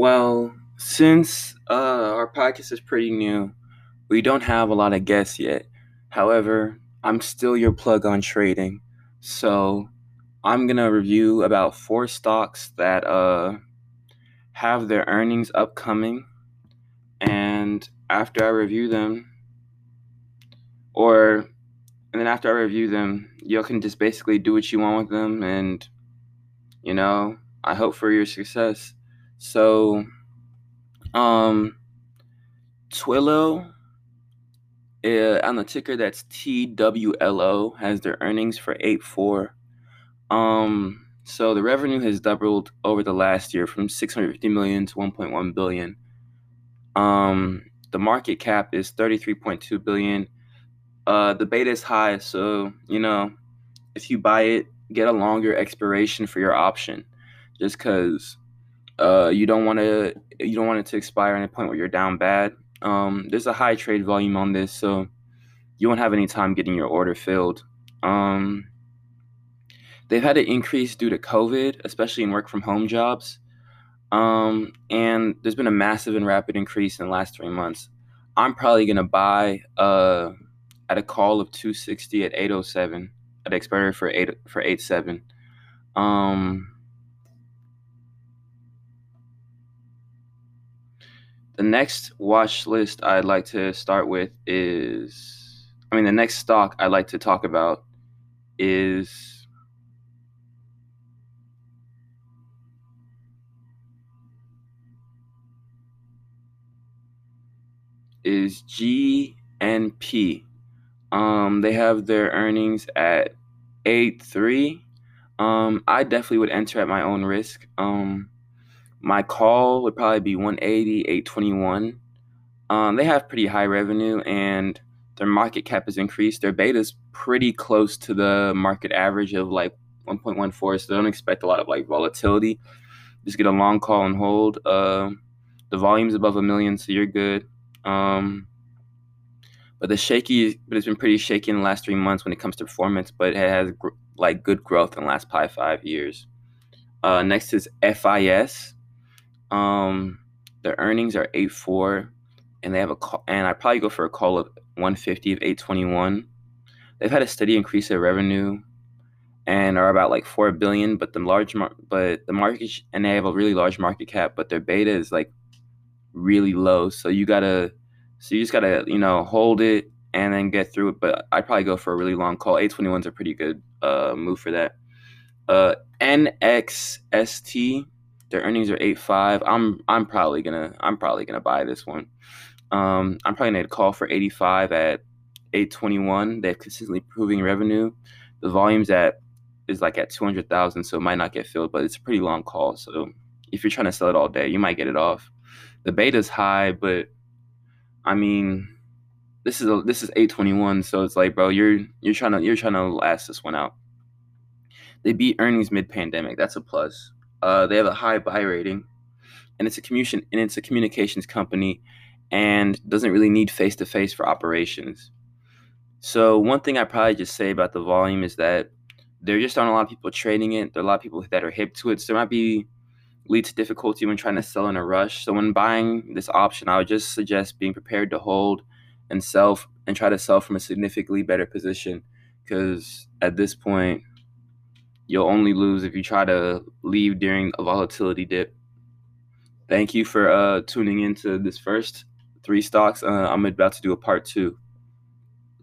Well, since uh, our podcast is pretty new, we don't have a lot of guests yet. However, I'm still your plug on trading. So I'm going to review about four stocks that uh, have their earnings upcoming. And after I review them, or and then after I review them, you can just basically do what you want with them. And, you know, I hope for your success. So, um, Twilio uh, on the ticker that's TWLO has their earnings for 8 4. Um, so the revenue has doubled over the last year from 650 million to 1.1 billion. Um, the market cap is 33.2 billion. Uh, the beta is high, so you know if you buy it, get a longer expiration for your option, just because uh, you don't want to you don't want it to expire at a point where you're down bad. Um, there's a high trade volume on this, so you won't have any time getting your order filled. Um, they've had an increase due to COVID, especially in work from home jobs. Um, and there's been a massive and rapid increase in the last three months. I'm probably gonna buy uh, at a call of 260 at 807 at expiry for eight for 87. Um, The next watch list I'd like to start with is I mean the next stock I'd like to talk about is is GNP. Um, they have their earnings at eight three. Um, I definitely would enter at my own risk. Um, my call would probably be 180, 821. Um, they have pretty high revenue and their market cap has increased. Their beta is pretty close to the market average of like 1.14, so don't expect a lot of like volatility. Just get a long call and hold. Uh, the volume's above a million, so you're good. Um, but the shaky, but it's been pretty shaky in the last three months when it comes to performance. But it has gr- like good growth in the last probably five years. Uh, next is FIS. Um, their earnings are eight four, and they have a call, and I probably go for a call of one fifty of eight twenty one. They've had a steady increase in revenue, and are about like four billion. But the large, mar- but the market, and they have a really large market cap, but their beta is like really low. So you gotta, so you just gotta, you know, hold it and then get through it. But I'd probably go for a really long call. Eight twenty one's a pretty good uh move for that. Uh, NXST their earnings are eight five. I'm I'm probably gonna I'm probably gonna buy this one. Um, I'm probably gonna call for 85 at 821. They're consistently improving revenue. The volume's at is like at 200,000, so it might not get filled, but it's a pretty long call. So if you're trying to sell it all day, you might get it off. The beta's high, but I mean, this is a, this is 821, so it's like, bro, you're you're trying to you're trying to last this one out. They beat earnings mid pandemic. That's a plus. Uh, they have a high buy rating, and it's a communication and it's a communications company, and doesn't really need face to face for operations. So one thing I probably just say about the volume is that there just aren't a lot of people trading it. There are a lot of people that are hip to it. So there might be lead to difficulty when trying to sell in a rush. So when buying this option, I would just suggest being prepared to hold and sell and try to sell from a significantly better position because at this point You'll only lose if you try to leave during a volatility dip. Thank you for uh, tuning into this first three stocks. Uh, I'm about to do a part two.